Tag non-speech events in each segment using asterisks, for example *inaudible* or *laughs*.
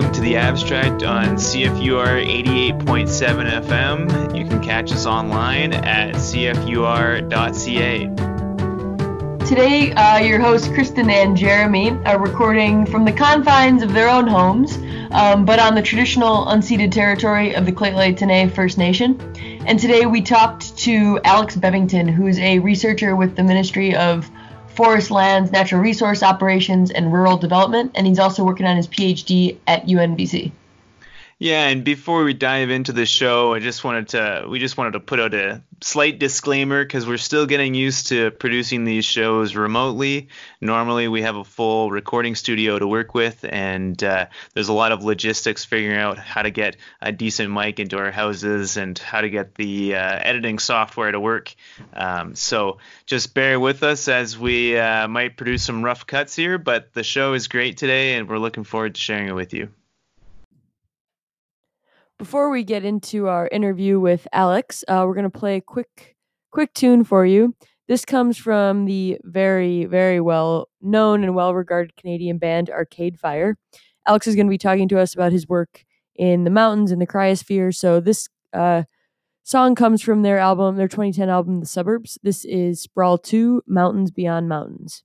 welcome to the abstract on CFUR 88.7 FM. You can catch us online at cfur.ca. Today, uh, your hosts Kristen and Jeremy are recording from the confines of their own homes, um, but on the traditional unceded territory of the T'enneh First Nation. And today we talked to Alex Bevington, who's a researcher with the Ministry of forest lands, natural resource operations, and rural development, and he's also working on his PhD at UNBC. Yeah, and before we dive into the show, I just wanted to we just wanted to put out a slight disclaimer because we're still getting used to producing these shows remotely. Normally, we have a full recording studio to work with, and uh, there's a lot of logistics figuring out how to get a decent mic into our houses and how to get the uh, editing software to work. Um, so just bear with us as we uh, might produce some rough cuts here, but the show is great today, and we're looking forward to sharing it with you. Before we get into our interview with Alex, uh, we're going to play a quick, quick tune for you. This comes from the very, very well known and well regarded Canadian band Arcade Fire. Alex is going to be talking to us about his work in the mountains and the cryosphere. So this uh, song comes from their album, their 2010 album, The Suburbs. This is Sprawl 2 Mountains Beyond Mountains.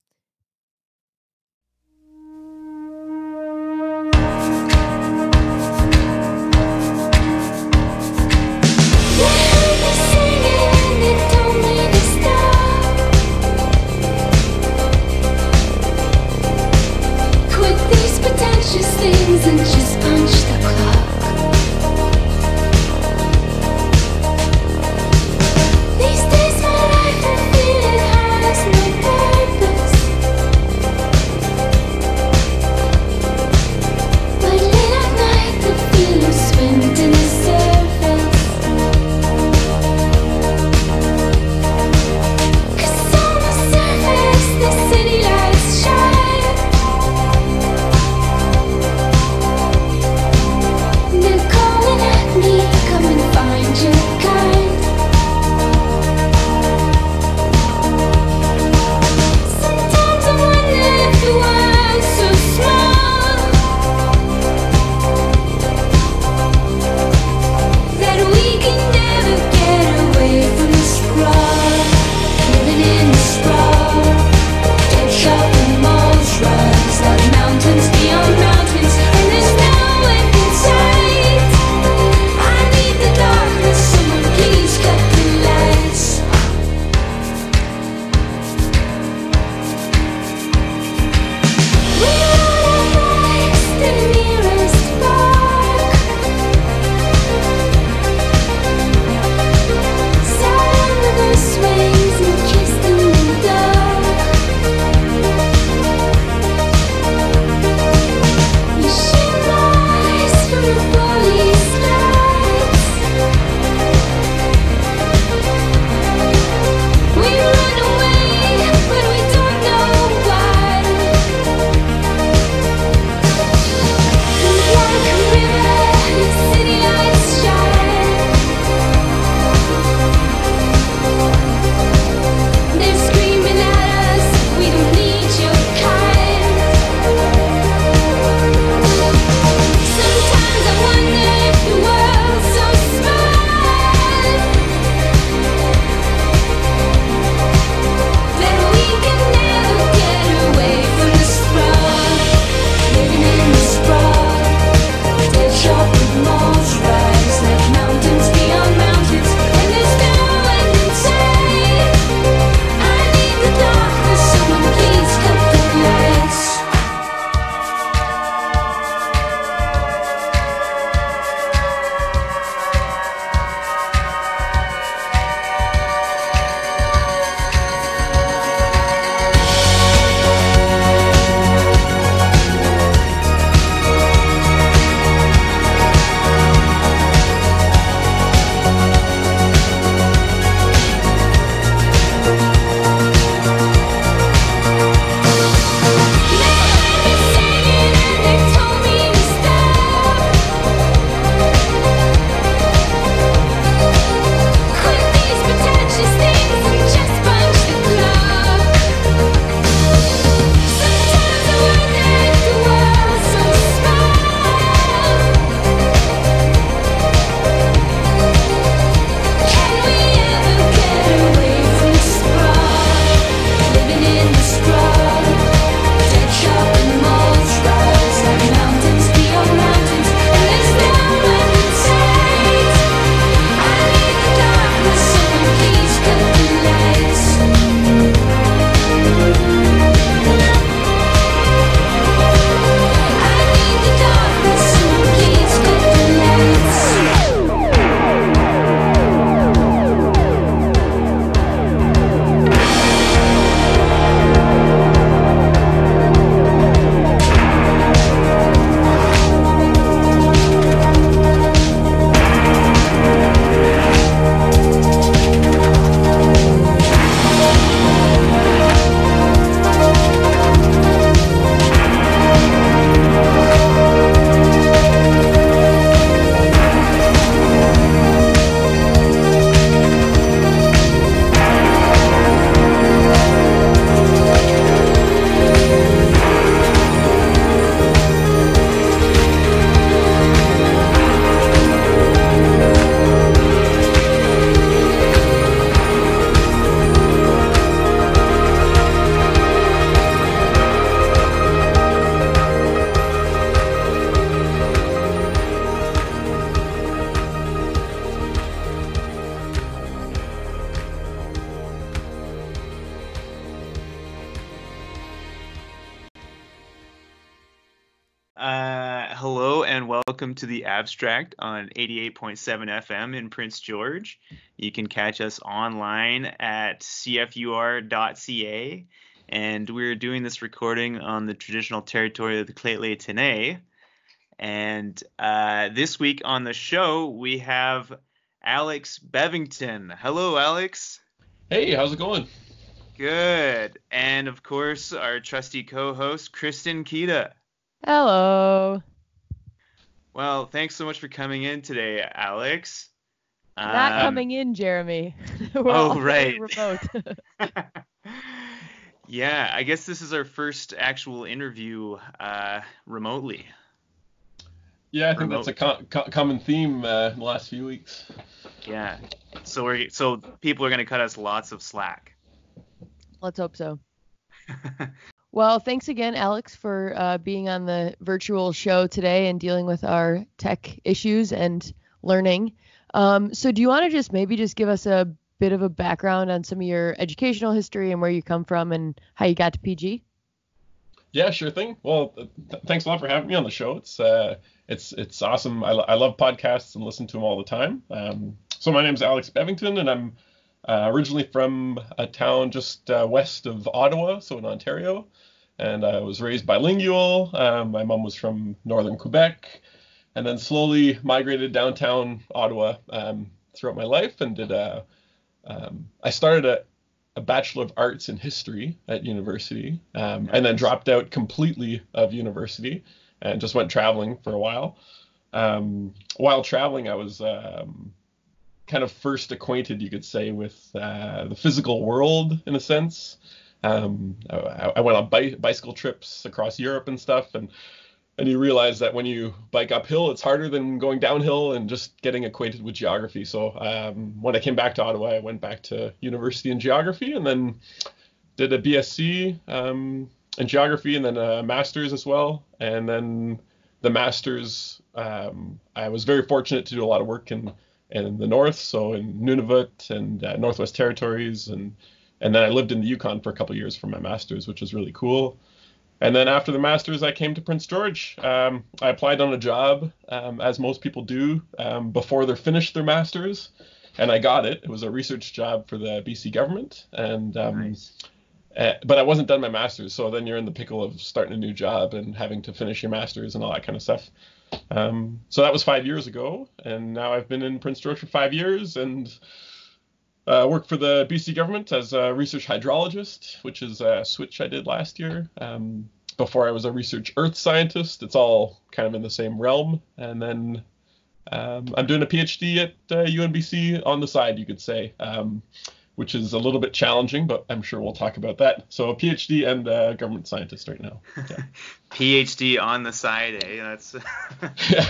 Welcome to the Abstract on 88.7 FM in Prince George. You can catch us online at cfur.ca, and we're doing this recording on the traditional territory of the Lheidli T'enneh. And uh, this week on the show, we have Alex Bevington. Hello, Alex. Hey, how's it going? Good. And of course, our trusty co host, Kristen Kita. Hello. Well, thanks so much for coming in today, Alex. Not um, coming in, Jeremy. *laughs* oh, right. Remote. *laughs* *laughs* yeah, I guess this is our first actual interview uh, remotely. Yeah, I think Remote. that's a co- co- common theme uh, in the last few weeks. Yeah. So we're so people are going to cut us lots of slack. Let's hope so. Well, thanks again, Alex, for uh, being on the virtual show today and dealing with our tech issues and learning. Um, so, do you want to just maybe just give us a bit of a background on some of your educational history and where you come from and how you got to PG? Yeah, sure thing. Well, th- thanks a lot for having me on the show. It's uh, it's it's awesome. I, I love podcasts and listen to them all the time. Um, so my name is Alex Bevington, and I'm uh, originally from a town just uh, west of Ottawa, so in Ontario and I was raised bilingual. Um, my mom was from northern Quebec, and then slowly migrated downtown Ottawa um, throughout my life and did a. Um, I started a, a Bachelor of Arts in History at university, um, and then dropped out completely of university and just went traveling for a while. Um, while traveling, I was um, kind of first acquainted, you could say, with uh, the physical world in a sense. Um, I, I, went on bi- bicycle trips across Europe and stuff, and and you realize that when you bike uphill, it's harder than going downhill and just getting acquainted with geography. So um, when I came back to Ottawa, I went back to university in geography, and then did a BSc um, in geography, and then a master's as well, and then the master's. Um, I was very fortunate to do a lot of work in in the north, so in Nunavut and uh, Northwest Territories and and then I lived in the Yukon for a couple years for my master's, which was really cool. And then after the master's, I came to Prince George. Um, I applied on a job, um, as most people do, um, before they're finished their master's, and I got it. It was a research job for the BC government, and um, nice. uh, but I wasn't done my master's, so then you're in the pickle of starting a new job and having to finish your master's and all that kind of stuff. Um, so that was five years ago, and now I've been in Prince George for five years, and uh, work for the BC government as a research hydrologist, which is a switch I did last year. Um, before I was a research earth scientist. It's all kind of in the same realm. And then um, I'm doing a PhD at uh, UNBC on the side, you could say. Um, which is a little bit challenging, but I'm sure we'll talk about that. So a PhD and a government scientist right now. *laughs* Yeah. PhD on the side, eh? That's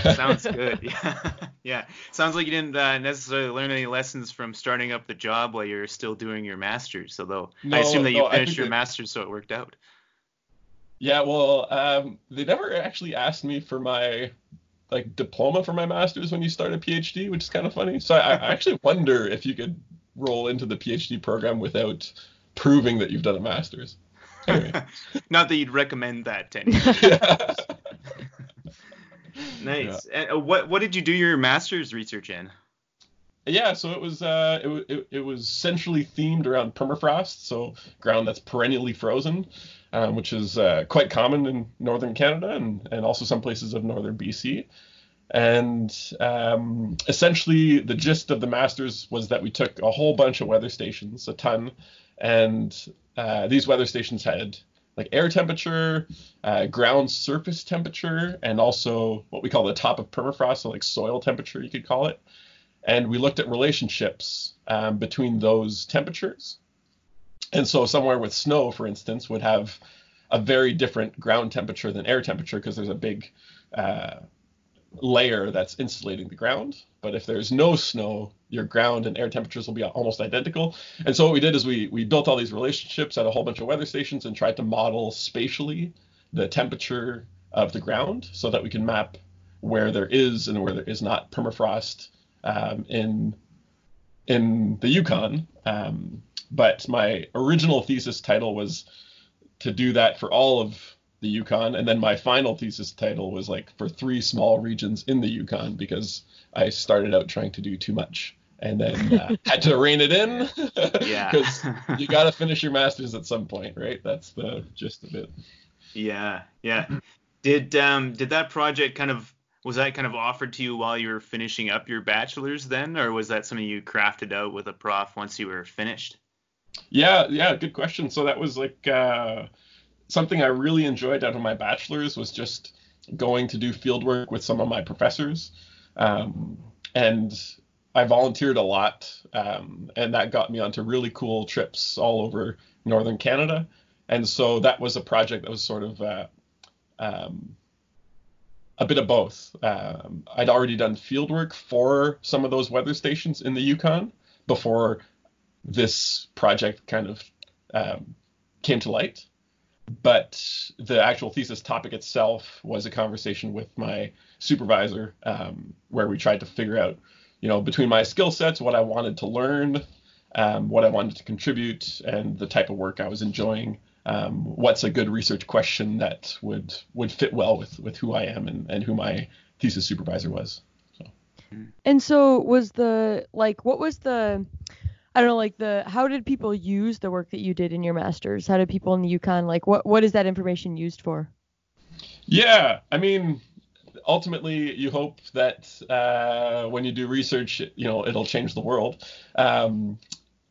*laughs* sounds good. *laughs* Yeah, yeah. Sounds like you didn't uh, necessarily learn any lessons from starting up the job while you're still doing your masters. Although no, I assume that you no, finished your that, masters, so it worked out. Yeah, well, um, they never actually asked me for my like diploma for my masters when you start a PhD, which is kind of funny. So I, I actually wonder if you could roll into the PhD program without proving that you've done a master's. Anyway. *laughs* Not that you'd recommend that to *laughs* anyone. *laughs* nice. Yeah. And uh, what what did you do your master's research in? Yeah, so it was uh, it, it, it was centrally themed around permafrost, so ground that's perennially frozen, um, which is uh, quite common in northern Canada and, and also some places of northern BC. And um, essentially, the gist of the Masters was that we took a whole bunch of weather stations, a ton, and uh, these weather stations had like air temperature, uh, ground surface temperature, and also what we call the top of permafrost, so like soil temperature, you could call it. And we looked at relationships um, between those temperatures. And so, somewhere with snow, for instance, would have a very different ground temperature than air temperature because there's a big uh, layer that's insulating the ground. But if there's no snow, your ground and air temperatures will be almost identical. And so what we did is we we built all these relationships at a whole bunch of weather stations and tried to model spatially the temperature of the ground so that we can map where there is and where there is not permafrost um, in in the Yukon. Um, but my original thesis title was to do that for all of the Yukon, and then my final thesis title was like for three small regions in the Yukon because I started out trying to do too much and then uh, *laughs* had to rein it in. Yeah. Because *laughs* you got to finish your masters at some point, right? That's the gist of it. Yeah, yeah. Did um did that project kind of was that kind of offered to you while you were finishing up your bachelor's then, or was that something you crafted out with a prof once you were finished? Yeah, yeah, good question. So that was like uh, something I really enjoyed out of my bachelor's was just going to do field work with some of my professors. Um, and I volunteered a lot, um, and that got me onto really cool trips all over northern Canada. And so that was a project that was sort of uh, um, a bit of both. Um, I'd already done field work for some of those weather stations in the Yukon before this project kind of um, came to light. But the actual thesis topic itself was a conversation with my supervisor um, where we tried to figure out you know, between my skill sets, what I wanted to learn, um, what I wanted to contribute, and the type of work I was enjoying. Um, what's a good research question that would would fit well with with who I am and, and who my thesis supervisor was. So. And so was the like what was the I don't know like the how did people use the work that you did in your masters? How did people in the Yukon like what what is that information used for? Yeah, I mean ultimately, you hope that uh, when you do research, you know, it'll change the world um,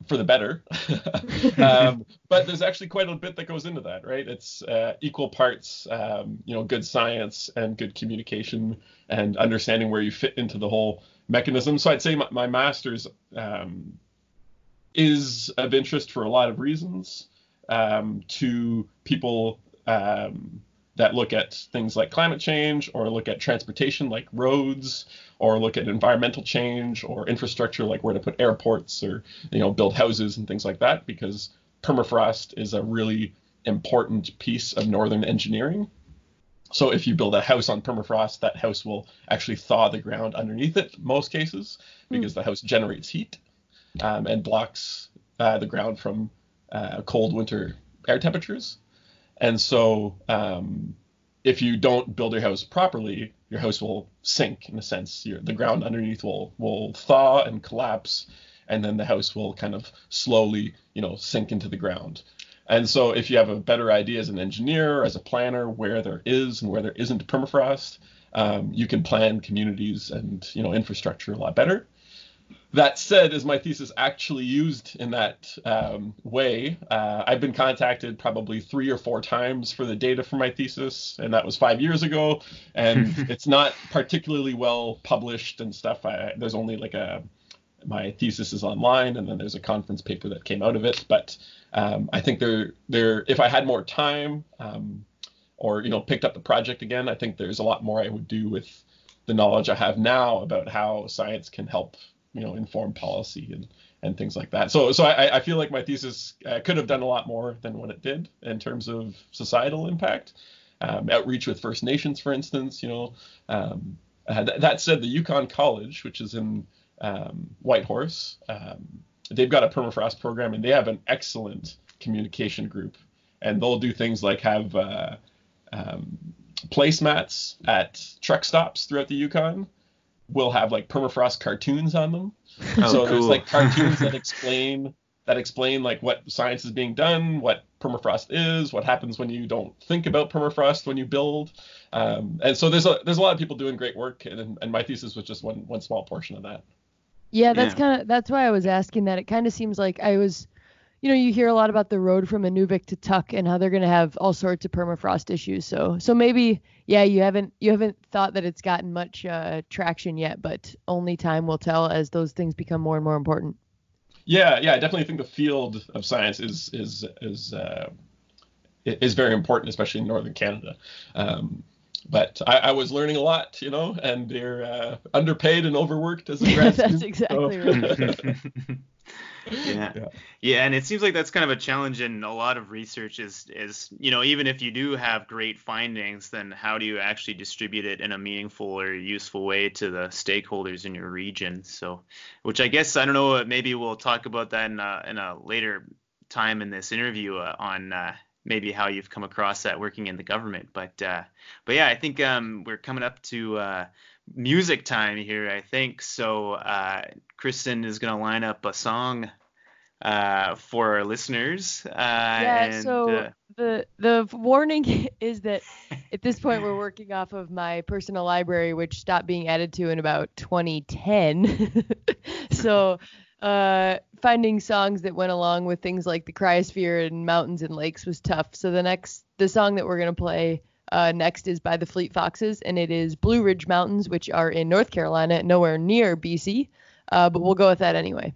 for the better. *laughs* um, but there's actually quite a bit that goes into that, right? It's uh, equal parts, um, you know, good science and good communication and understanding where you fit into the whole mechanism. So I'd say my, my master's um, is of interest for a lot of reasons um, to people um, that look at things like climate change or look at transportation like roads or look at environmental change or infrastructure like where to put airports or you know build houses and things like that because permafrost is a really important piece of northern engineering so if you build a house on permafrost that house will actually thaw the ground underneath it most cases because mm. the house generates heat um, and blocks uh, the ground from uh, cold winter air temperatures and so, um, if you don't build your house properly, your house will sink in a sense. Your, the ground underneath will will thaw and collapse, and then the house will kind of slowly, you know, sink into the ground. And so, if you have a better idea as an engineer, as a planner, where there is and where there isn't permafrost, um, you can plan communities and you know infrastructure a lot better. That said, is my thesis actually used in that um, way? Uh, I've been contacted probably three or four times for the data for my thesis, and that was five years ago. And *laughs* it's not particularly well published and stuff. I, there's only like a my thesis is online, and then there's a conference paper that came out of it. But um, I think there there if I had more time um, or you know picked up the project again, I think there's a lot more I would do with the knowledge I have now about how science can help you know inform policy and and things like that. So so I, I feel like my thesis uh, could have done a lot more than what it did in terms of societal impact, um, outreach with First Nations, for instance. You know, um, uh, th- that said, the Yukon College, which is in um, Whitehorse, um, they've got a permafrost program and they have an excellent communication group, and they'll do things like have uh, um, placemats at truck stops throughout the Yukon will have like permafrost cartoons on them. Oh, so cool. there's like cartoons that *laughs* explain that explain like what science is being done, what permafrost is, what happens when you don't think about permafrost when you build. Um, and so there's a there's a lot of people doing great work, and, and my thesis was just one one small portion of that. Yeah, that's yeah. kind of that's why I was asking that. It kind of seems like I was you know, you hear a lot about the road from Inuvik to Tuk and how they're going to have all sorts of permafrost issues. So, so maybe, yeah, you haven't you haven't thought that it's gotten much uh, traction yet, but only time will tell as those things become more and more important. Yeah, yeah, I definitely think the field of science is is is uh, is very important, especially in northern Canada. Um, but I, I, was learning a lot, you know, and they're uh, underpaid and overworked as a *laughs* grad That's exactly so. right. *laughs* *laughs* yeah. yeah. yeah and it seems like that's kind of a challenge in a lot of research is is you know even if you do have great findings then how do you actually distribute it in a meaningful or useful way to the stakeholders in your region so which i guess i don't know maybe we'll talk about that in a, in a later time in this interview uh, on uh, maybe how you've come across that working in the government. But uh, but yeah, I think um, we're coming up to uh, music time here. I think so. Uh, Kristen is gonna line up a song uh, for our listeners. Uh, yeah. and, so uh, the the warning *laughs* is that at this point we're working off of my personal library, which stopped being added to in about 2010. *laughs* so uh, finding songs that went along with things like the cryosphere and mountains and lakes was tough. So the next the song that we're gonna play uh, next is by the Fleet Foxes, and it is Blue Ridge Mountains, which are in North Carolina, nowhere near BC. Uh, but we'll go with that anyway.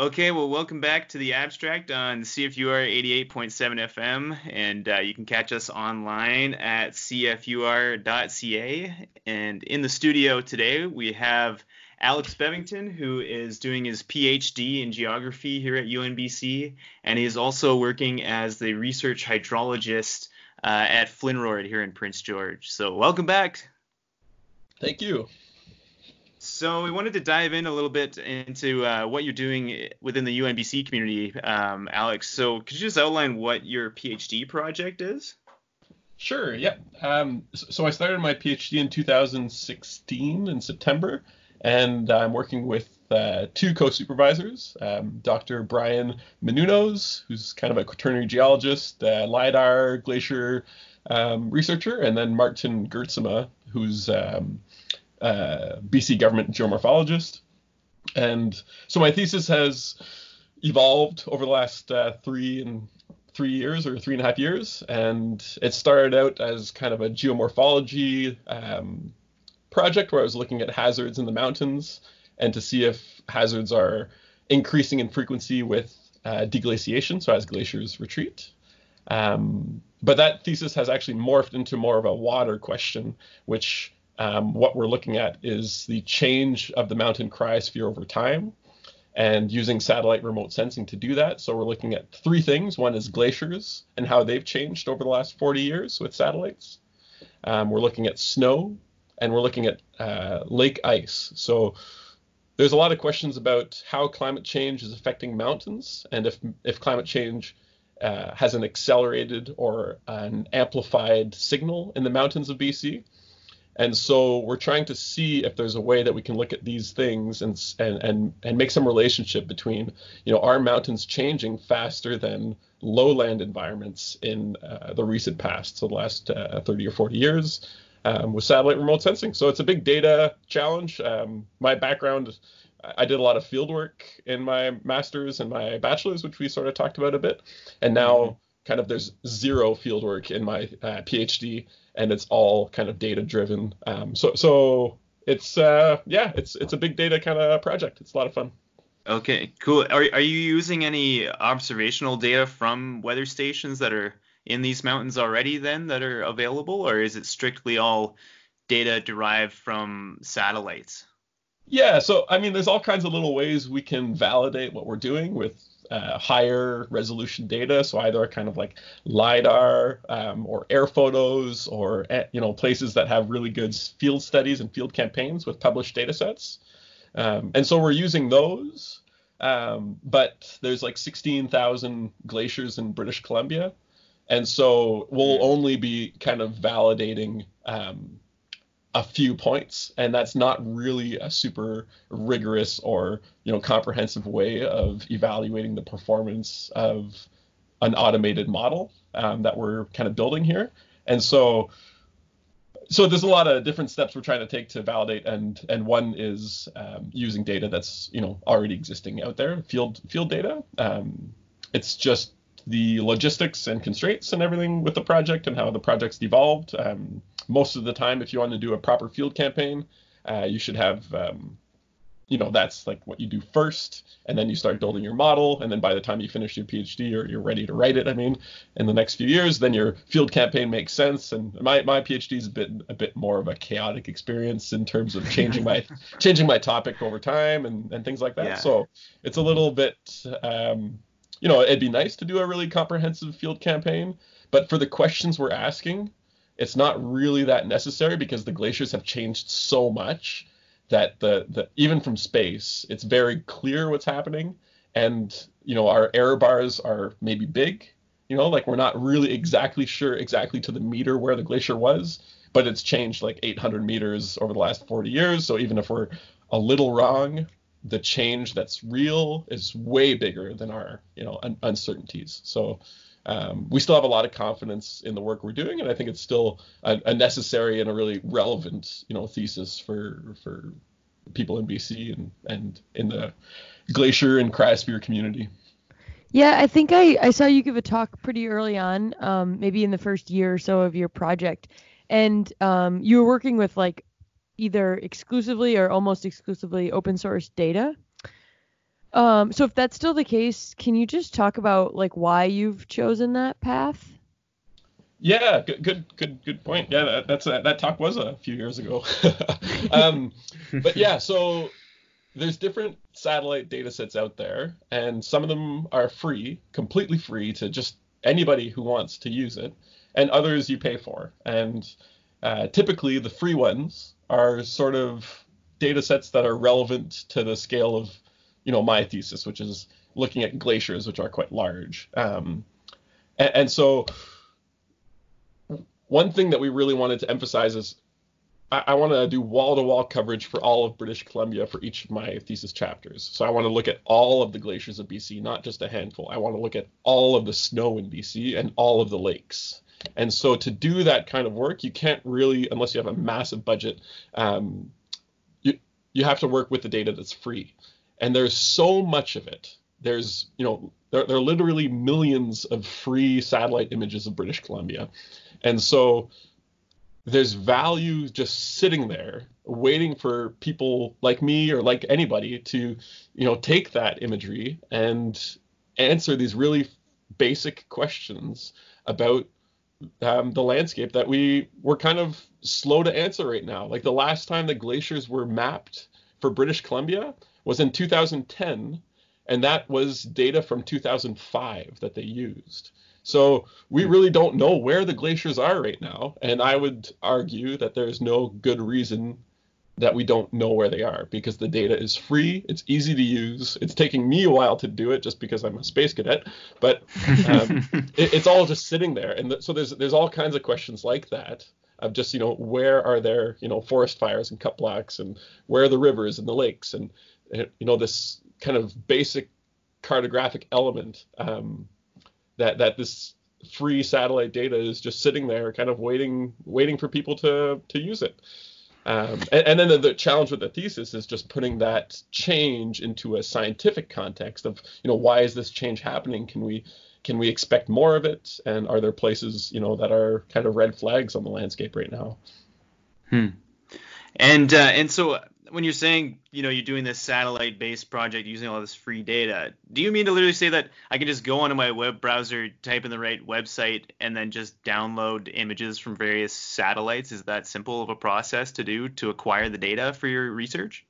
Okay, well, welcome back to the abstract on CFUR 88.7 FM, and uh, you can catch us online at cfur.ca. And in the studio today, we have Alex Bevington, who is doing his PhD in geography here at UNBC, and he is also working as the research hydrologist uh, at FLNRORD here in Prince George. So, welcome back. Thank you. So we wanted to dive in a little bit into uh, what you're doing within the UNBC community, um, Alex. So could you just outline what your PhD project is? Sure. Yeah. Um, so I started my PhD in 2016 in September, and I'm working with uh, two co-supervisors, um, Dr. Brian Menounos, who's kind of a quaternary geologist, uh, lidar glacier um, researcher, and then Martin Geertsema, who's um, uh, BC government geomorphologist. And so my thesis has evolved over the last uh, three and three years or three and a half years, and it started out as kind of a geomorphology um, project where I was looking at hazards in the mountains and to see if hazards are increasing in frequency with uh, deglaciation, so as glaciers retreat. Um, but that thesis has actually morphed into more of a water question, which um, what we're looking at is the change of the mountain cryosphere over time and using satellite remote sensing to do that. So we're looking at three things. One is glaciers and how they've changed over the last 40 years with satellites. Um, we're looking at snow and we're looking at uh, lake ice. So there's a lot of questions about how climate change is affecting mountains and if, if climate change uh, has an accelerated or an amplified signal in the mountains of BC. And so we're trying to see if there's a way that we can look at these things and and and, and make some relationship between you know our mountains changing faster than lowland environments in uh, the recent past, so the last uh, 30 or 40 years. Um, with satellite remote sensing. So it's a big data challenge. Um, my background, I did a lot of field work in my master's and my bachelor's, which we sort of talked about a bit. And now, mm-hmm. kind of, there's zero field work in my uh, PhD and it's all kind of data driven. Um, so so it's uh, yeah, it's it's a big data kind of project. It's a lot of fun. Okay, cool. Are are you using any observational data from weather stations that are in these mountains already then that are available, or is it strictly all data derived from satellites? Yeah, so I mean, there's all kinds of little ways we can validate what we're doing with uh, higher resolution data. So either kind of like lidar um, or air photos or eh, you know places that have really good field studies and field campaigns with published data sets. Um, and so we're using those. Um, but there's like 16,000 glaciers in British Columbia. And so we'll hmm. only be kind of validating um, a few points and that's not really a super rigorous or you know comprehensive way of evaluating the performance of an automated model um, that we're kind of building here. And so so there's a lot of different steps we're trying to take to validate and and one is um, using data that's you know already existing out there field field data. Um, it's just the logistics and constraints and everything with the project and how the project's evolved. Um, most of the time, if you want to do a proper field campaign, uh, you should have, um, you know, that's like what you do first, and then you start building your model, and then by the time you finish your PhD or you're ready to write it, I mean, in the next few years, then your field campaign makes sense. And my my PhD is a bit a bit more of a chaotic experience in terms of changing my *laughs* changing my topic over time and and things like that. Yeah. So it's a little bit. Um, you know, it'd be nice to do a really comprehensive field campaign, but for the questions we're asking, it's not really that necessary because the glaciers have changed so much that the, the even from space, it's very clear what's happening. And, you know, our error bars are maybe big, you know, like we're not really exactly sure exactly to the meter where the glacier was, but it's changed like 800 meters over the last 40 years. So even if we're a little wrong, the change that's real is way bigger than our you know un- uncertainties. So um, we still have a lot of confidence in the work we're doing and i think it's still a, a, necessary and a really relevant you know thesis for for people in bc and and in the glacier and cryosphere community. Yeah i think i i saw you give a talk pretty early on um, maybe in the first year or so of your project. And um, you were working with like either exclusively or almost exclusively open source data. Um, so if that's still the case, can you just talk about like why you've chosen that path? Yeah, good, good, good, good point. Yeah, that, that's a, that talk was a few years ago. *laughs* um, but yeah, so there's different satellite data sets out there, and some of them are free, completely free to just anybody who wants to use it, and others you pay for. And uh, typically, the free ones are sort of data sets that are relevant to the scale of, you know, my thesis, which is looking at glaciers, which are quite large. Um, and, and so one thing that we really wanted to emphasize is I, I want to do wall-to-wall coverage for all of British Columbia for each of my thesis chapters. So I want to look at all of the glaciers of BC, not just a handful. I want to look at all of the snow in BC and all of the lakes. And so to do that kind of work, you can't really, unless you have a massive budget, um, you you have to work with the data that's free. And there's so much of it. There's, you know, there, there are literally millions of free satellite images of British Columbia. And so there's value just sitting there waiting for people like me or like anybody to you know take that imagery and answer these really basic questions about um, the landscape that we were kind of slow to answer right now like the last time the glaciers were mapped for british columbia was in 2010 and that was data from 2005 that they used so we really don't know where the glaciers are right now. And I would argue that there's no good reason that we don't know where they are because the data is free, it's easy to use. It's taking me a while to do it just because I'm a space cadet, but um, *laughs* it, it's all just sitting there. And th- so there's there's all kinds of questions like that of just you know where are there you know forest fires and cut blocks and where are the rivers and the lakes and you know this kind of basic cartographic element um, that that this free satellite data is just sitting there, kind of waiting waiting for people to to use it. Um, and, and, then the, the, challenge with the thesis is just putting that change into a scientific context of you know why is this change happening? Can we can we expect more of it? And are there places you know that are kind of red flags on the landscape right now? Hmm. And uh, and so when you're saying you know you're doing this satellite based project using all this free data do you mean to literally say that i can just go onto my web browser type in the right website and then just download images from various satellites? Is that simple of a process to do to acquire the data for your research?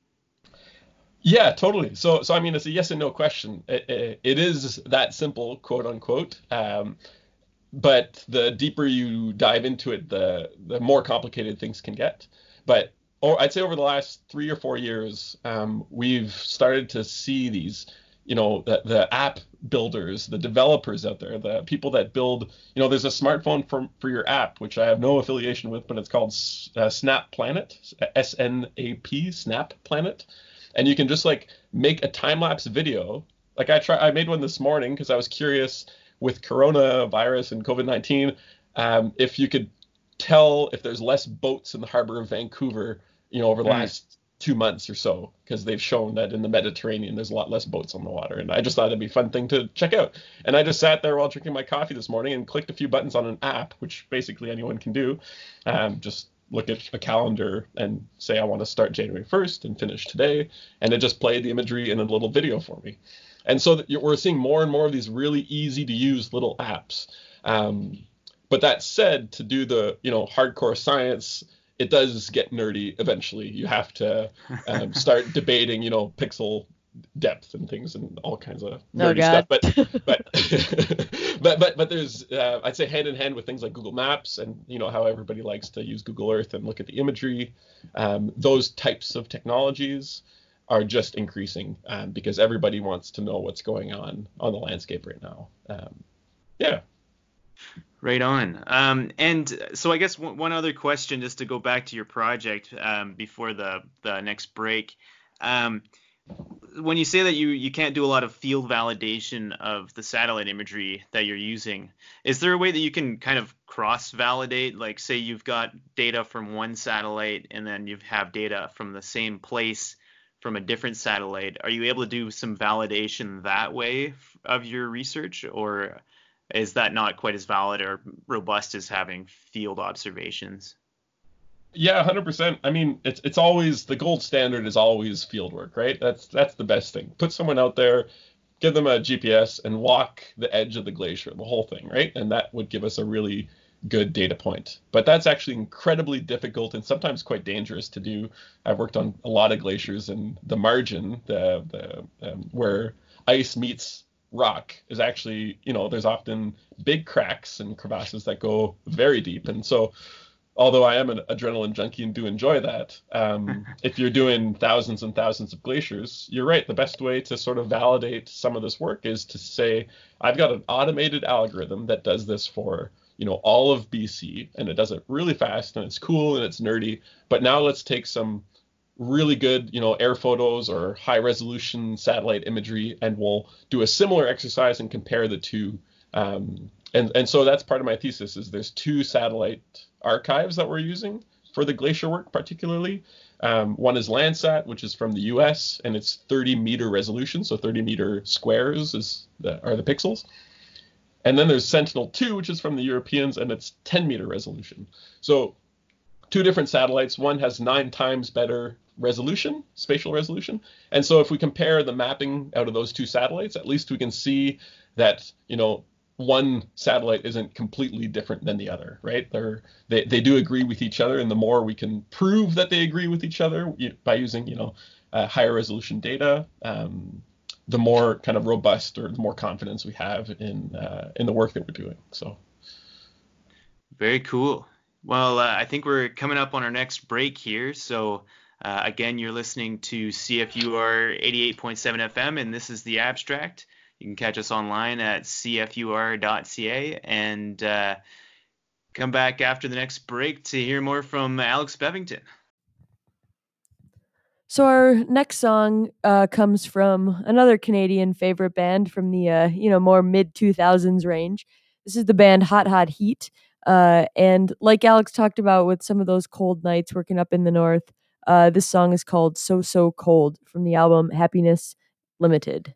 Yeah totally. So so i mean it's a yes and no question. It, it is that simple quote unquote um, but the deeper you dive into it the the more complicated things can get. But or I'd say over the last three or four years, um, we've started to see these, you know, the, the app builders, the developers out there, the people that build, you know, there's a smartphone for, for your app, which I have no affiliation with, but it's called uh, Snap Planet, S N A P, Snap Planet. And you can just like make a time lapse video. Like I try, I made one this morning because I was curious with coronavirus and COVID 19 um, if you could tell if there's less boats in the harbor of Vancouver you know, over the mm. last two months or so, because they've shown that in the Mediterranean there's a lot less boats on the water. And I just thought it'd be a fun thing to check out. And I just sat there while drinking my coffee this morning and clicked a few buttons on an app, which basically anyone can do. Um, just look at a calendar and say I want to start January 1st and finish today, and it just played the imagery in a little video for me. And so we're seeing more and more of these really easy to use little apps. Um, but that said, to do the you know hardcore science it does get nerdy eventually. You have to um, *laughs* start debating, you know, pixel depth and things and all kinds of oh, nerdy oh, stuff. But *laughs* but *laughs* but but but there's uh, I'd say hand in hand with things like Google Maps and you know how everybody likes to use Google Earth and look at the imagery. Um, those types of technologies are just increasing um, because everybody wants to know what's going on on the landscape right now. Um, yeah. Right on. Um, and so I guess w- one other question, just to go back to your project um, before the the next break. Um, when you say that you you can't do a lot of field validation of the satellite imagery that you're using, is there a way that you can kind of cross validate? Like, say you've got data from one satellite and then you have data from the same place from a different satellite. Are you able to do some validation that way of your research, or is that not quite as valid or robust as having field observations? Yeah, hundred percent. I mean, it's it's always the gold standard is always field work, right? That's that's the best thing. Put someone out there, give them a GPS, and walk the edge of the glacier, the whole thing, right? And that would give us a really good data point. But that's actually incredibly difficult and sometimes quite dangerous to do. I've worked on a lot of glaciers, and the margin, the the um, where ice meets rock is actually, you know, there's often big cracks and crevasses that go very deep, and so. Although I am an adrenaline junkie and do enjoy that, um, *laughs* if you're doing thousands and thousands of glaciers, you're right. The best way to sort of validate some of this work is to say, I've got an automated algorithm that does this for you know all of BC and it does it really fast and it's cool and it's nerdy. But now let's take some really good you know air photos or high resolution satellite imagery and we'll do a similar exercise and compare the two. Um, and and so that's part of my thesis is there's two satellite archives that we're using for the glacier work particularly. Um, one is Landsat, which is from the U.S. and it's 30 meter resolution, so 30 meter squares is the, are the pixels. And then there's Sentinel-2, which is from the Europeans, and it's 10 meter resolution. So two different satellites. One has nine times better resolution, spatial resolution. And so if we compare the mapping out of those two satellites, at least we can see that, you know, one satellite isn't completely different than the other, right? They're, they they do agree with each other, and the more we can prove that they agree with each other by using, you know, uh, higher resolution data, um, the more kind of robust or the more confidence we have in uh, in the work that we're doing. So very cool. Well, uh, I think we're coming up on our next break here. So uh, again, you're listening to CFUR 88.7 FM, and this is the abstract. You can catch us online at cfur.ca and uh, come back after the next break to hear more from Alex Bevington. So our next song uh, comes from another Canadian favorite band from the uh, you know more mid two thousands range. This is the band Hot Hot Heat, uh, and like Alex talked about with some of those cold nights working up in the north, uh, this song is called "So So Cold" from the album Happiness Limited.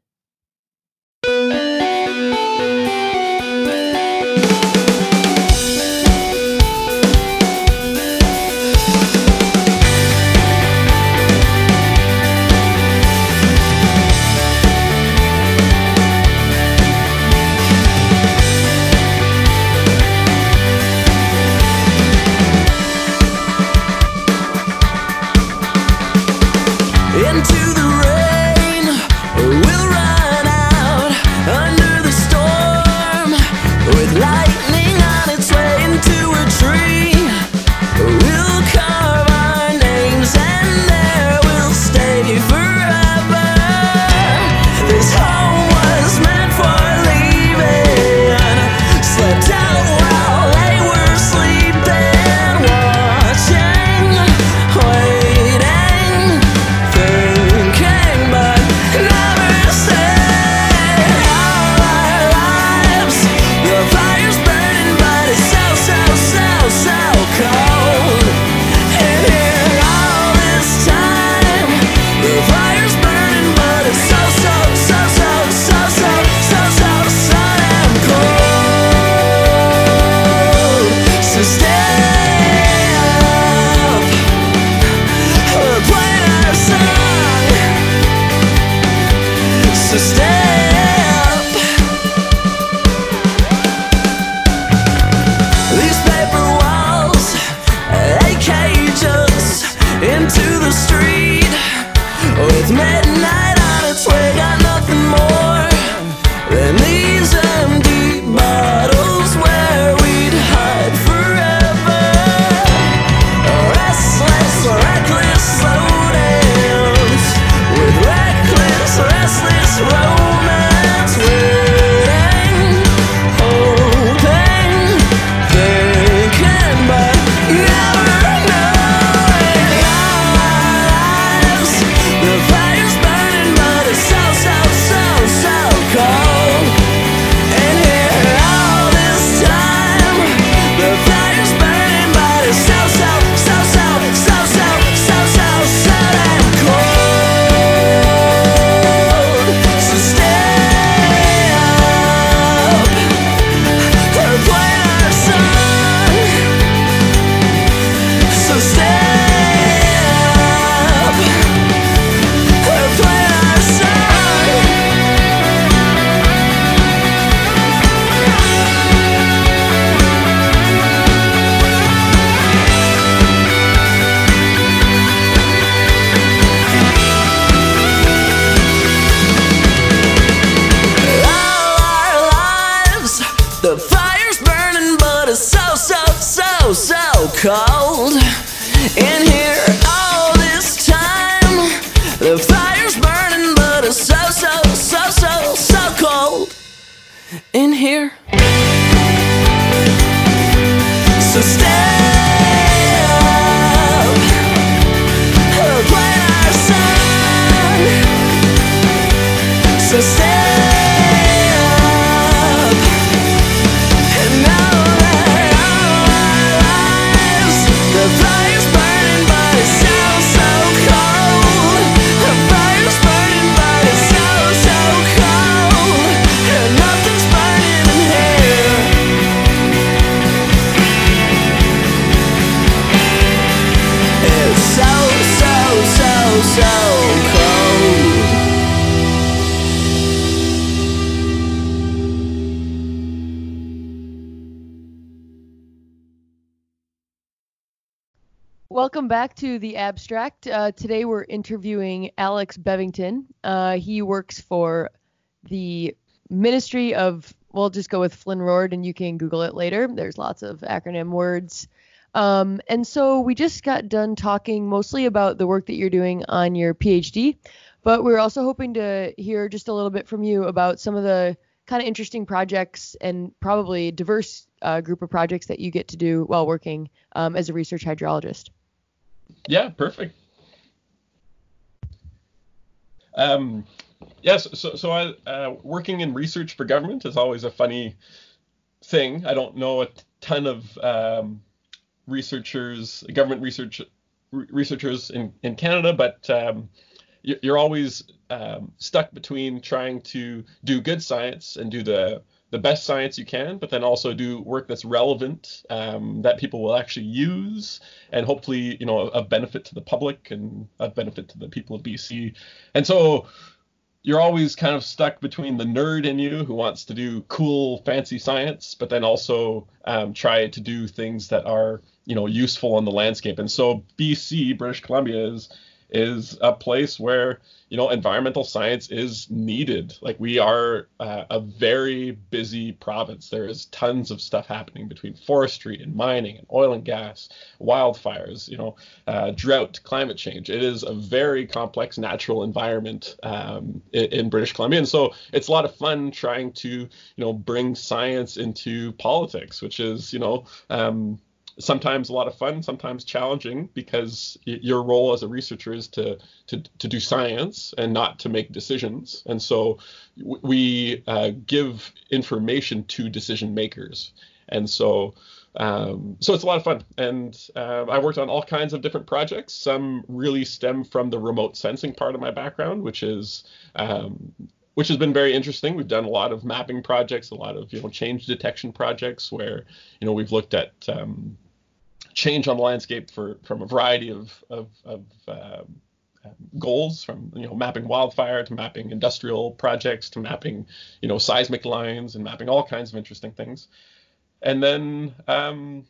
Welcome back to the Abstract. Uh, today we're interviewing Alex Bevington. Uh, he works for the Ministry of, we'll just go with FLNRORD and you can Google it later. There's lots of acronym words. Um, and so we just got done talking mostly about the work that you're doing on your PhD, but we're also hoping to hear just a little bit from you about some of the kind of interesting projects and probably diverse uh, group of projects that you get to do while working um, as a research hydrologist. Yeah, perfect. Um, yes, so so I uh, working in research for government is always a funny thing. I don't know a ton of um, researchers, government research re- researchers in in Canada, but um, you- you're always um, stuck between trying to do good science and do the the best science you can, but then also do work that's relevant um, that people will actually use, and hopefully, you know, of benefit to the public and of benefit to the people of BC. And so you're always kind of stuck between the nerd in you who wants to do cool, fancy science, but then also um, try to do things that are, you know, useful on the landscape. And so BC, British Columbia, is is a place where you know environmental science is needed. Like we are uh, a very busy province. There is tons of stuff happening between forestry and mining and oil and gas wildfires you know uh, drought climate change. It is a very complex natural environment um, in, in british columbia. And so it's a lot of fun trying to you know bring science into politics which is you know um, sometimes a lot of fun, sometimes challenging, because your role as a researcher is to to to do science and not to make decisions. And so we uh, give information to decision makers. And so um, so it's a lot of fun. And uh, I worked on all kinds of different projects. Some really stem from the remote sensing part of my background, which is um, which has been very interesting. We've done a lot of mapping projects, a lot of you know change detection projects where you know we've looked at um, change on the landscape for from a variety of of, of um, goals, from you know mapping wildfire to mapping industrial projects to mapping you know seismic lines and mapping all kinds of interesting things. And then um,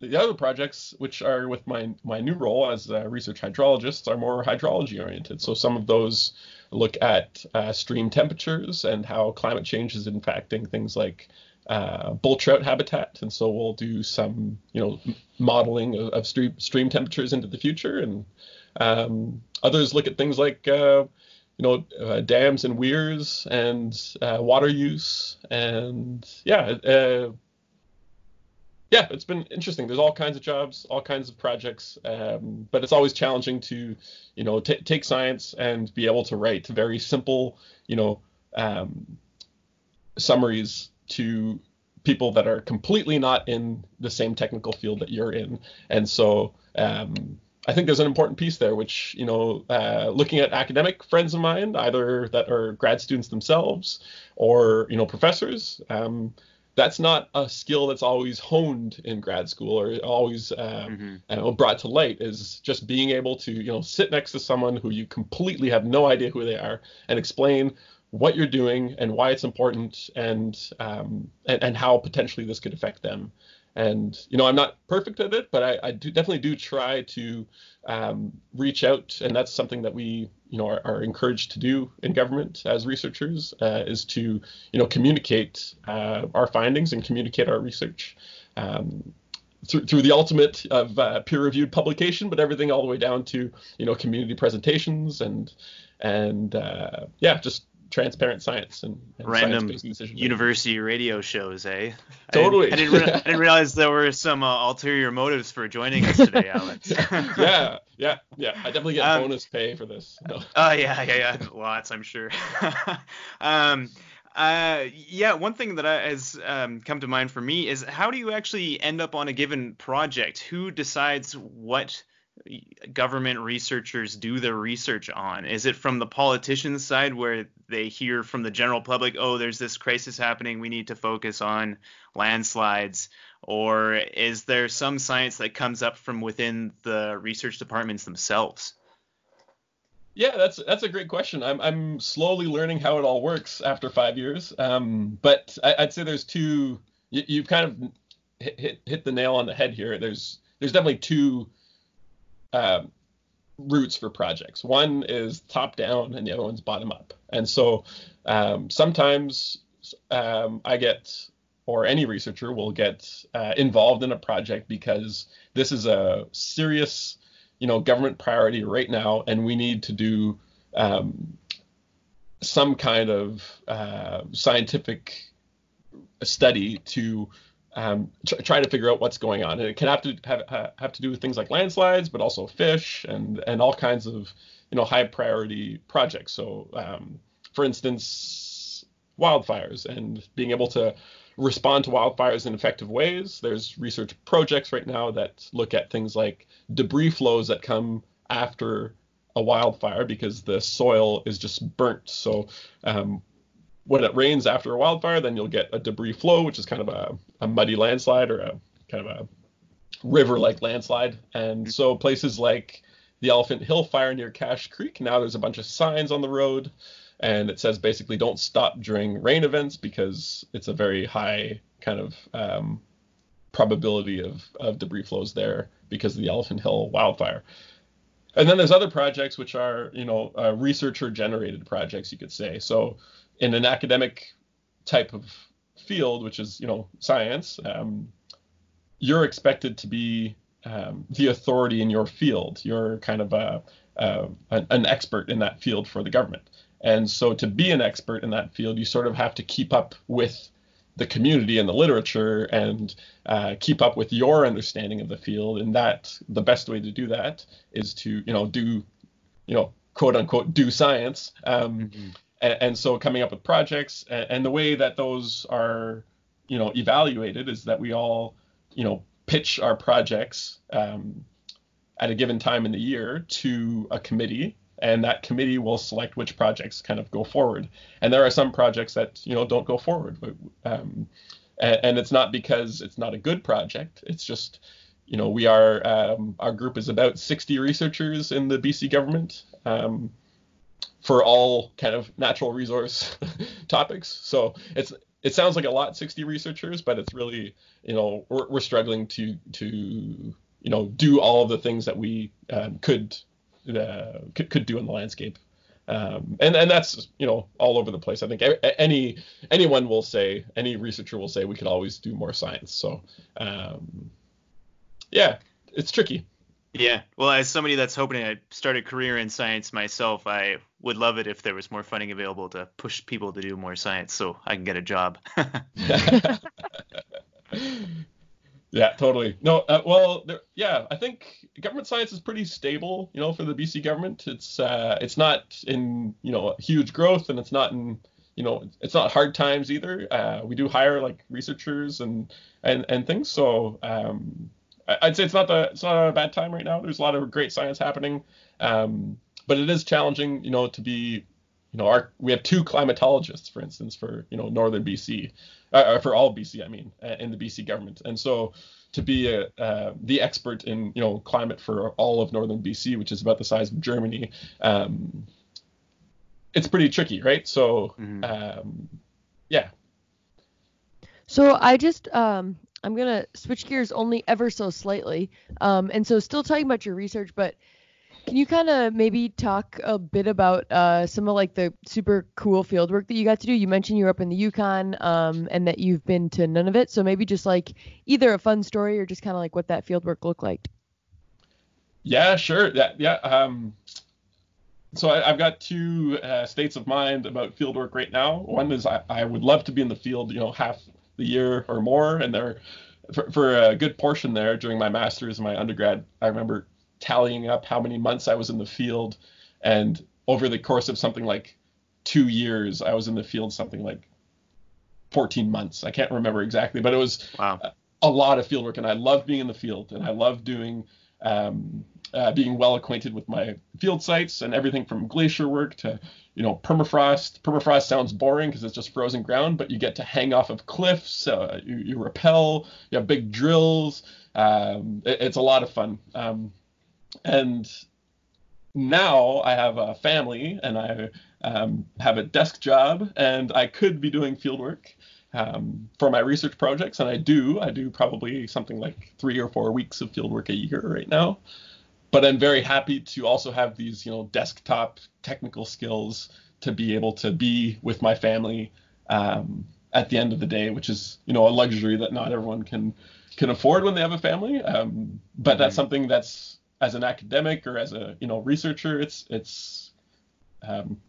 the other projects, which are with my my new role as a research hydrologist, are more hydrology oriented. So some of those look at uh, stream temperatures and how climate change is impacting things like uh, bull trout habitat. And so we'll do some, you know, modeling of, of stream stream temperatures into the future. And um, others look at things like uh, you know, uh, dams and weirs and uh, water use. And yeah, uh, yeah, it's been interesting. There's all kinds of jobs, all kinds of projects, um, but it's always challenging to, you know, t- take science and be able to write very simple, you know, um, summaries to people that are completely not in the same technical field that you're in. And so um, I think there's an important piece there, which, you know, uh, looking at academic friends of mine, either that are grad students themselves or, you know, professors, um, that's not a skill that's always honed in grad school or always um, I don't know, brought to light is just being able to you know sit next to someone who you completely have no idea who they are and explain what you're doing and why it's important and um, and, and how potentially this could affect them. And you know i'm not perfect at it but i, I do definitely do try to um, reach out. And that's something that we you know are, are encouraged to do in government as researchers uh, is to you know communicate uh, our findings and communicate our research um, through, through the ultimate of uh, peer-reviewed publication, but everything all the way down to you know community presentations and and uh, yeah, just transparent science and, and Random university radio shows, eh? Totally. I didn't, I didn't, rea- I didn't realize there were some uh, ulterior motives for joining us today, *laughs* Alex. yeah, yeah, yeah. I definitely get Um, bonus pay for this. No. *laughs* Oh yeah, yeah, yeah, lots, I'm sure. *laughs* um, uh, yeah, one thing that I, has um, come to mind for me is how do you actually end up on a given project? Who decides what government researchers do their research on? Is it from the politicians' side where they hear from the general public, oh, there's this crisis happening, we need to focus on landslides? Or is there some science that comes up from within the research departments themselves? Yeah, that's that's a great question. I'm I'm slowly learning how it all works after five years. Um, but I, I'd say there's two. You, you've kind of hit, hit hit the nail on the head here. There's there's definitely two um, routes for projects. One is top down, and the other one's bottom up. And so um, sometimes um, I get, or any researcher will get uh, involved in a project because this is a serious, you know, government priority right now, and we need to do um, some kind of uh, scientific study to um, tr- try to figure out what's going on. And it can have to have have to do with things like landslides, but also fish and and all kinds of you know high priority projects. So, um, for instance, wildfires and being able to respond to wildfires in effective ways. There's research projects right now that look at things like debris flows that come after a wildfire because the soil is just burnt. So um, when it rains after a wildfire, then you'll get a debris flow, which is kind of a, a muddy landslide or a kind of a river-like landslide. And so places like the Elephant Hill fire near Cache Creek, now there's a bunch of signs on the road, and it says basically don't stop during rain events because it's a very high kind of um, probability of, of debris flows there because of the Elephant Hill wildfire. And then there's other projects which are, you know, uh, researcher generated projects, you could say. So in an academic type of field, which is, you know, science, um, you're expected to be um, the authority in your field. You're kind of a, a, an expert in that field for the government. And so to be an expert in that field, you sort of have to keep up with the community and the literature and uh, keep up with your understanding of the field. And that the best way to do that is to, you know, do, you know, quote unquote, do science. Um, Mm-hmm. And, and so coming up with projects and, and the way that those are, you know, evaluated is that we all, you know, pitch our projects um, at a given time in the year to a committee and that committee will select which projects kind of go forward. And there are some projects that you know don't go forward, um, and, and, it's not because it's not a good project. It's just you know we are um, our group is about 60 researchers in the BC government um, for all kind of natural resource *laughs* topics. So it's it sounds like a lot 60 researchers, but it's really you know we're, we're struggling to to you know do all of the things that we um, could uh, could, could do in the landscape. Um, and and that's you know all over the place. I think any anyone will say, any researcher will say, we could always do more science. So um, yeah, it's tricky. Yeah, well, as somebody that's hoping to start a career in science myself, I would love it if there was more funding available to push people to do more science, so I can get a job. *laughs* *laughs* Yeah, totally. No, uh, well, there, yeah, I think government science is pretty stable, you know, for the BC government. It's uh, it's not in you know huge growth, and it's not in you know it's not hard times either. Uh, we do hire like researchers and and and things, so um, I'd say it's not the it's not a bad time right now. There's a lot of great science happening, um, but it is challenging, you know, to be you know, our we have two climatologists, for instance, for you know northern BC, uh, for all BC, I mean, uh, in the BC government, and so to be a, uh, the expert in you know climate for all of northern BC, which is about the size of Germany, um, it's pretty tricky, right? So, Mhm. um, yeah, So I just um I'm gonna switch gears only ever so slightly. Um and so still talking about your research, but Can you kind of maybe talk a bit about uh, some of like the super cool field work that you got to do? You mentioned you were up in the Yukon um, and that you've been to Nunavut. So maybe just like either a fun story or just kind of like what that field work looked like. Yeah, sure. Yeah, yeah. Um, so I, have got two uh, states of mind about field work right now. One is I, I would love to be in the field, you know, half the year or more, and there for, for a good portion there during my master's and my undergrad, I remember tallying up how many months I was in the field, and over the course of something like two years, I was in the field something like 14 months. I can't remember exactly, but it was wow. a, lot of field work, and I love being in the field, and I love doing um, uh, being well acquainted with my field sites and everything from glacier work to you know permafrost. Permafrost sounds boring because it's just frozen ground, but you get to hang off of cliffs. Uh, you, you rappel. You have big drills. Um, it, it's a lot of fun. Um, and now I have a family and I um, have a desk job and I could be doing field work um, for my research projects, and I do. I do probably something like three or four weeks of field work a year right now but I'm very happy to also have these, you know, desktop technical skills to be able to be with my family um, at the end of the day, which is, you know, a luxury that not everyone can can afford when they have a family. Um, but that's something that's as an academic or as a, you know, researcher, it's it's um,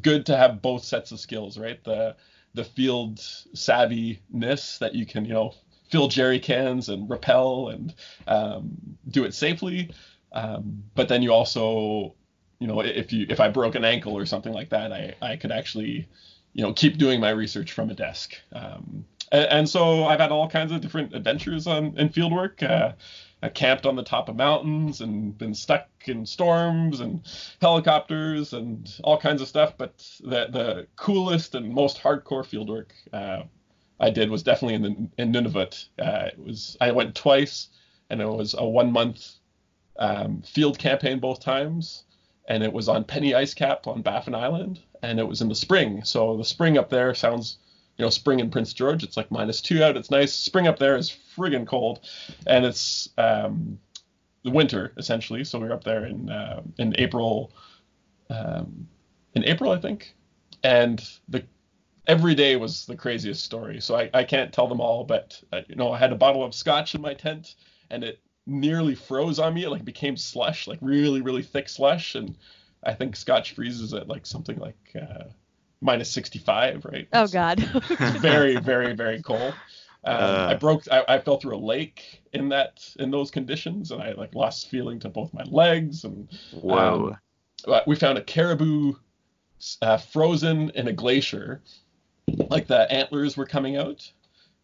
good to have both sets of skills, right? The the field savviness that you can, you know, fill jerry cans and rappel and um, do it safely, um, but then you also, you know, if you if I broke an ankle or something like that, I I could actually, you know, keep doing my research from a desk. Um, and, and, so I've had all kinds of different adventures on in field work. Uh, I camped on the top of mountains and been stuck in storms and helicopters and all kinds of stuff. But the the coolest and most hardcore fieldwork uh, I did was definitely in the, in Nunavut. Uh, it was I went twice, and it was a one month um, field campaign both times, and it was on Penny Ice Cap on Baffin Island, and it was in the spring. So the spring up there sounds, you know, spring in Prince George. It's like minus two out. It's nice. Spring up there is friggin' cold, and it's um, the winter essentially. So we were up there in uh, in April, um, in April I think, and the every day was the craziest story. So I, I can't tell them all, but uh, you know I had a bottle of scotch in my tent, and it nearly froze on me. It like became slush, like really, really thick slush. And I think Scotch freezes at like something like uh, minus 65, right? Oh God. *laughs* very, very, very cold. Um, uh, I broke. I, I, fell through a lake in that in those conditions, and I like lost feeling to both my legs. And wow. Um, we found a caribou uh, frozen in a glacier, like the antlers were coming out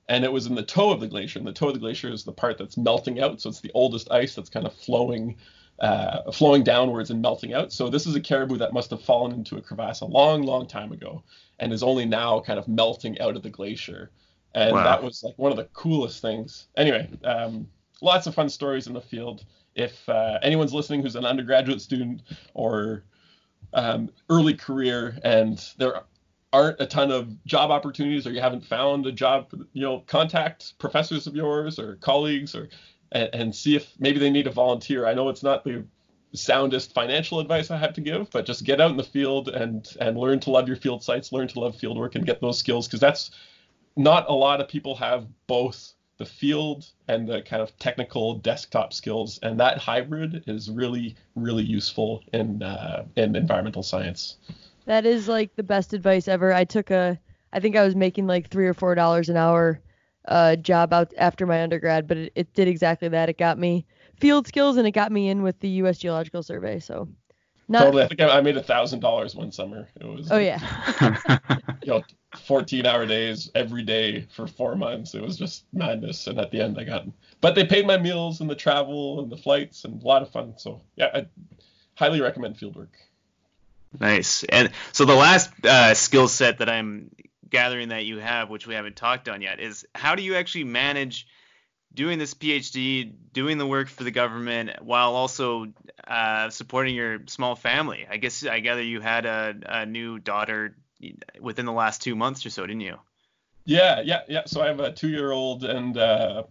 and it was in the toe of the glacier. And the toe of the glacier is the part that's melting out, so it's the oldest ice that's kind of flowing, uh, flowing downwards and melting out. So this is a caribou that must have fallen into a crevasse a long, long time ago, and is only now kind of melting out of the glacier. And wow. that was like one of the coolest things. Anyway, um, lots of fun stories in the field. If uh, anyone's listening who's an undergraduate student or um, early career and they're aren't a ton of job opportunities or you haven't found a job, you know, contact professors of yours or colleagues or and, and see if maybe they need a volunteer. I know it's not the soundest financial advice I have to give, but just get out in the field and and learn to love your field sites, learn to love field work and get those skills because that's not a lot of people have both the field and the kind of technical desktop skills and that hybrid is really really useful in uh, in environmental science. That is like the best advice ever. I took a, I think I was making like three or four dollars an hour uh, job out after my undergrad, but it, it did exactly that. It got me field skills and it got me in with the U.S. Geological Survey. So, not, totally. I think I made a thousand dollars one summer. It was. Oh yeah. *laughs* you know, 14 hour days every day for four months. It was just madness. And at the end, I got, but they paid my meals and the travel and the flights and a lot of fun. So yeah, I highly recommend fieldwork. Nice. And so the last uh, skill set that I'm gathering that you have, which we haven't talked on yet, is how do you actually manage doing this PhD, doing the work for the government, while also uh, supporting your small family? I guess I gather you had a, a new daughter within the last two months or so, didn't you? Yeah, yeah, yeah. So I have a two-year-old and uh,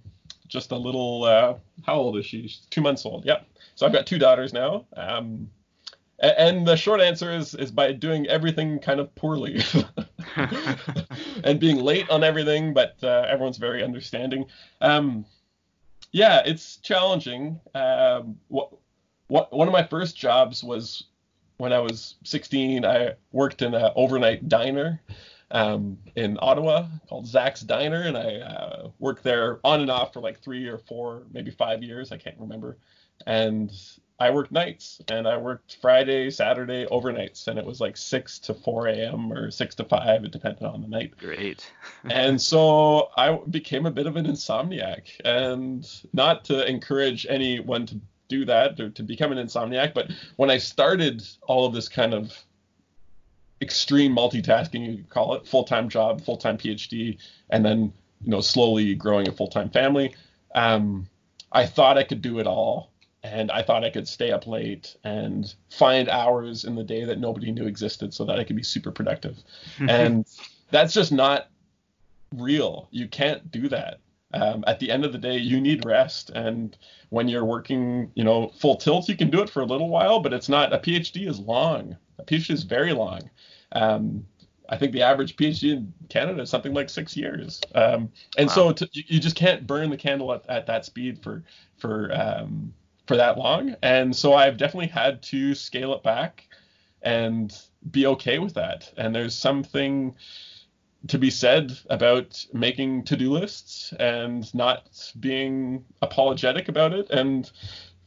just a little. Uh, how old is she? She's two months old. Yeah. So I've got two daughters now. Um, and the short answer is is by doing everything kind of poorly *laughs* and being late on everything, but uh, everyone's very understanding. Um, yeah, it's challenging. Um, what, what, one of my first jobs was when I was 16. I worked in an overnight diner um, in Ottawa called Zak's Diner, and I uh, worked there on and off for like three or four, maybe five years. I can't remember. And I worked nights, and I worked Friday, Saturday, overnights, and it was like 6 to 4 a.m. or 6 to 5, it depended on the night. Great. *laughs* and so I became a bit of an insomniac, and not to encourage anyone to do that or to become an insomniac, but when I started all of this kind of extreme multitasking, you could call it, full-time job, full-time PhD, and then you know slowly growing a full-time family, um, I thought I could do it all, and I thought I could stay up late and find hours in the day that nobody knew existed, so that I could be super productive, and that's just not real. You can't do that. Um, at the end of the day, you need rest, and when you're working, you know, full tilt, you can do it for a little while, but it's not. A PhD is long. A PhD is very long. Um, I think the average PhD in Canada is something like six years, um, and Wow. so to, you, you just can't burn the candle at, at that speed for for um, for that long. And so I've definitely had to scale it back and be okay with that. And there's something to be said about making to-do lists and not being apologetic about it and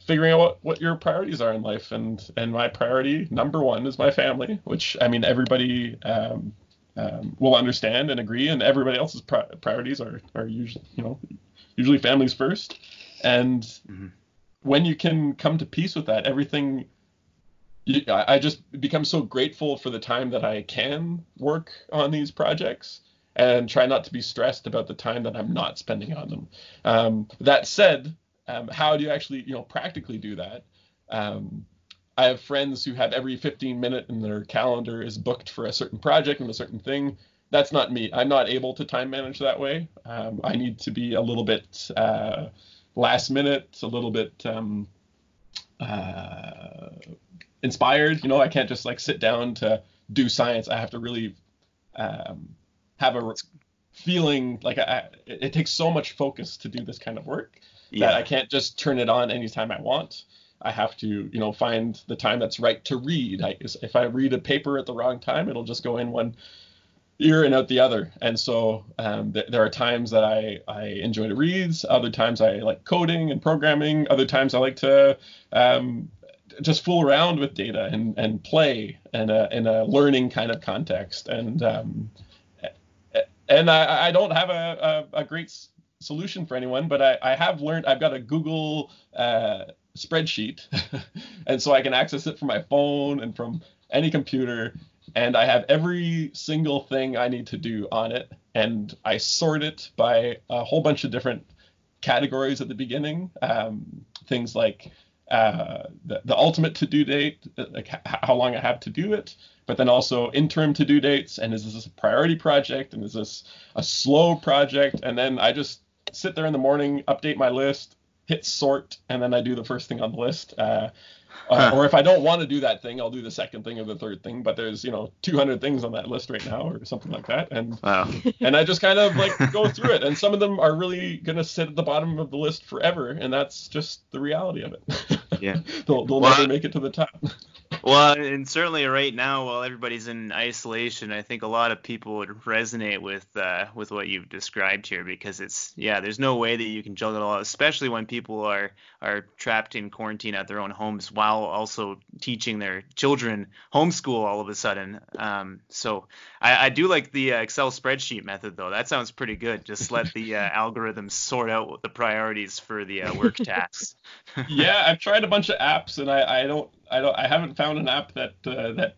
figuring out what, what your priorities are in life and and my priority number one is my family which i mean everybody um, um, will understand and agree and everybody else's pri- priorities are are usually you know usually families first and Mhm. When you can come to peace with that everything I just become so grateful for the time that I can work on these projects and try not to be stressed about the time that I'm not spending on them. Um, that said, um, how do you actually, you know, practically do that? Um, I have friends who have every 15 minute in their calendar is booked for a certain project and a certain thing. That's not me. I'm not able to time manage that way. Um, I need to be a little bit uh, last minute, It's a little bit um, uh, inspired. You know, I can't just like sit down to do science. I have to really um, have a feeling like I, it, it takes so much focus to do this kind of work that I can't just turn it on anytime I want. I have to, you know, find the time that's right to read. I, if I read a paper at the wrong time, it'll just go in one ear and out the other. And so um, th- there are times that I, I enjoy to read. Other times I like coding and programming. Other times I like to um, just fool around with data and, and play in a, in a learning kind of context. And um, and I, I don't have a, a, a great s- solution for anyone, but I, I have learned I've got a Google uh, spreadsheet, *laughs* and so I can access it from my phone and from any computer, and I have every single thing I need to do on it, and I sort it by a whole bunch of different categories at the beginning, um, things like uh, the, the ultimate to do date, uh, like how long I have to do it, but then also interim to do dates, and is this a priority project, and is this a slow project, and then I just sit there in the morning, update my list, hit sort, and then I do the first thing on the list. Uh, uh, Huh. or if I don't want to do that thing, I'll do the second thing or the third thing. But there's you know 200 things on that list right now, or something like that, and Wow. *laughs* and I just kind of like go through it. And some of them are really gonna sit at the bottom of the list forever, and that's just the reality of it. Yeah. *laughs* they'll they'll Well, never make it to the top. Well, and certainly right now, while everybody's in isolation, I think a lot of people would resonate with uh, with what you've described here because it's yeah, there's no way that you can juggle it all, especially when people are are trapped in quarantine at their own homes while also teaching their children homeschool all of a sudden. Um, so I, I do like the uh, Excel spreadsheet method though. That sounds pretty good. Just let the uh, *laughs* algorithms sort out the priorities for the uh, work tasks. yeah, I've tried a bunch of apps, and I, I don't I don't I haven't found an app that uh, that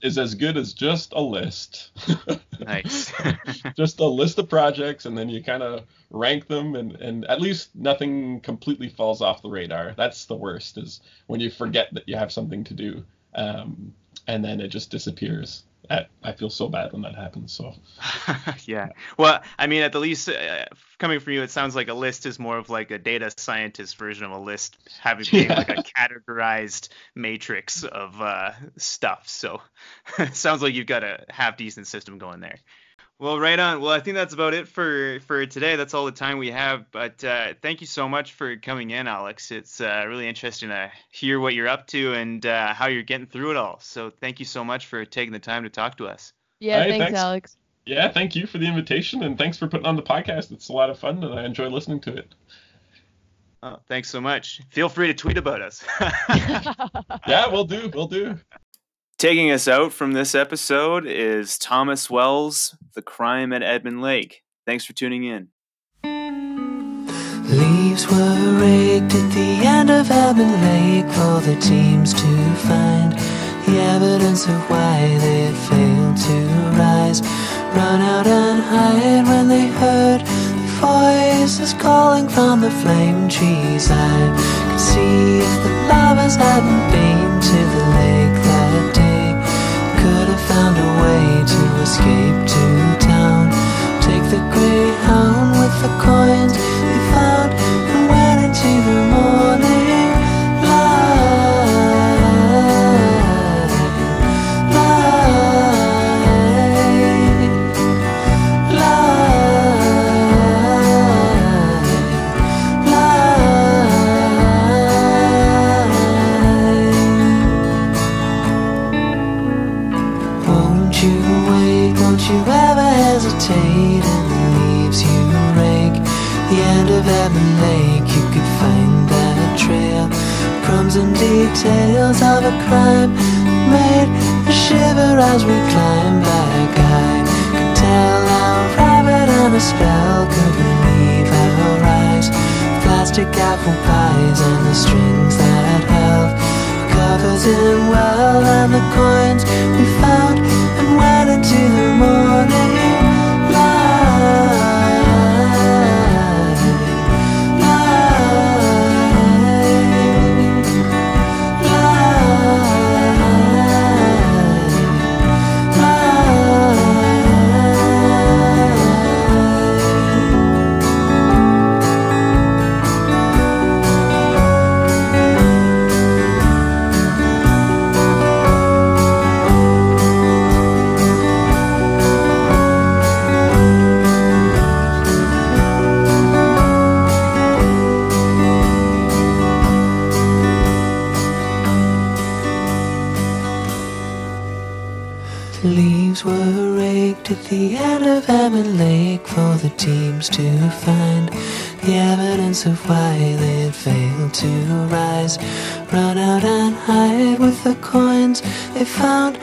is as good as just a list. *laughs* Nice. *laughs* just a list of projects, and then you kind of rank them, and and at least nothing completely falls off the radar. That's the worst is when you forget that you have something to do, um, and then it just disappears. I, I feel so bad when that happens. So *laughs* yeah. Well, I mean, at the least, uh, coming from you, it sounds like a list is more of like a data scientist version of a list, having being like a categorized matrix of uh, stuff. So it *laughs* sounds like you've got a half decent system going there. Well, right on. Well, I think that's about it for for today. That's all the time we have. But uh, thank you so much for coming in, Alex. It's uh, really interesting to hear what you're up to and uh, how you're getting through it all. So thank you so much for taking the time to talk to us. Yeah, Hey, thanks, thanks. Alex. yeah, thank you for the invitation and thanks for putting on the podcast. It's a lot of fun and I enjoy listening to it. Oh, thanks so much. Feel free to tweet about us. *laughs* *laughs* Yeah, we'll do, we'll do. Taking us out from this episode is Thomas Wells, The Crime at Edmund Lake. Thanks for tuning in. Leaves were raked at the end of Edmund Lake for the teams to find the evidence of why they failed to rise. Run out and hide when they heard the voices calling from the flame trees. I could see if the lovers hadn't been to the lake escape to town. Take the greyhound with the coins And details of a crime made a shiver as we climb back. I could tell how rabbit and a spell could relieve our eyes. Plastic apple pies and the strings that held covers in well and the coins Run out and hide with the coins. They found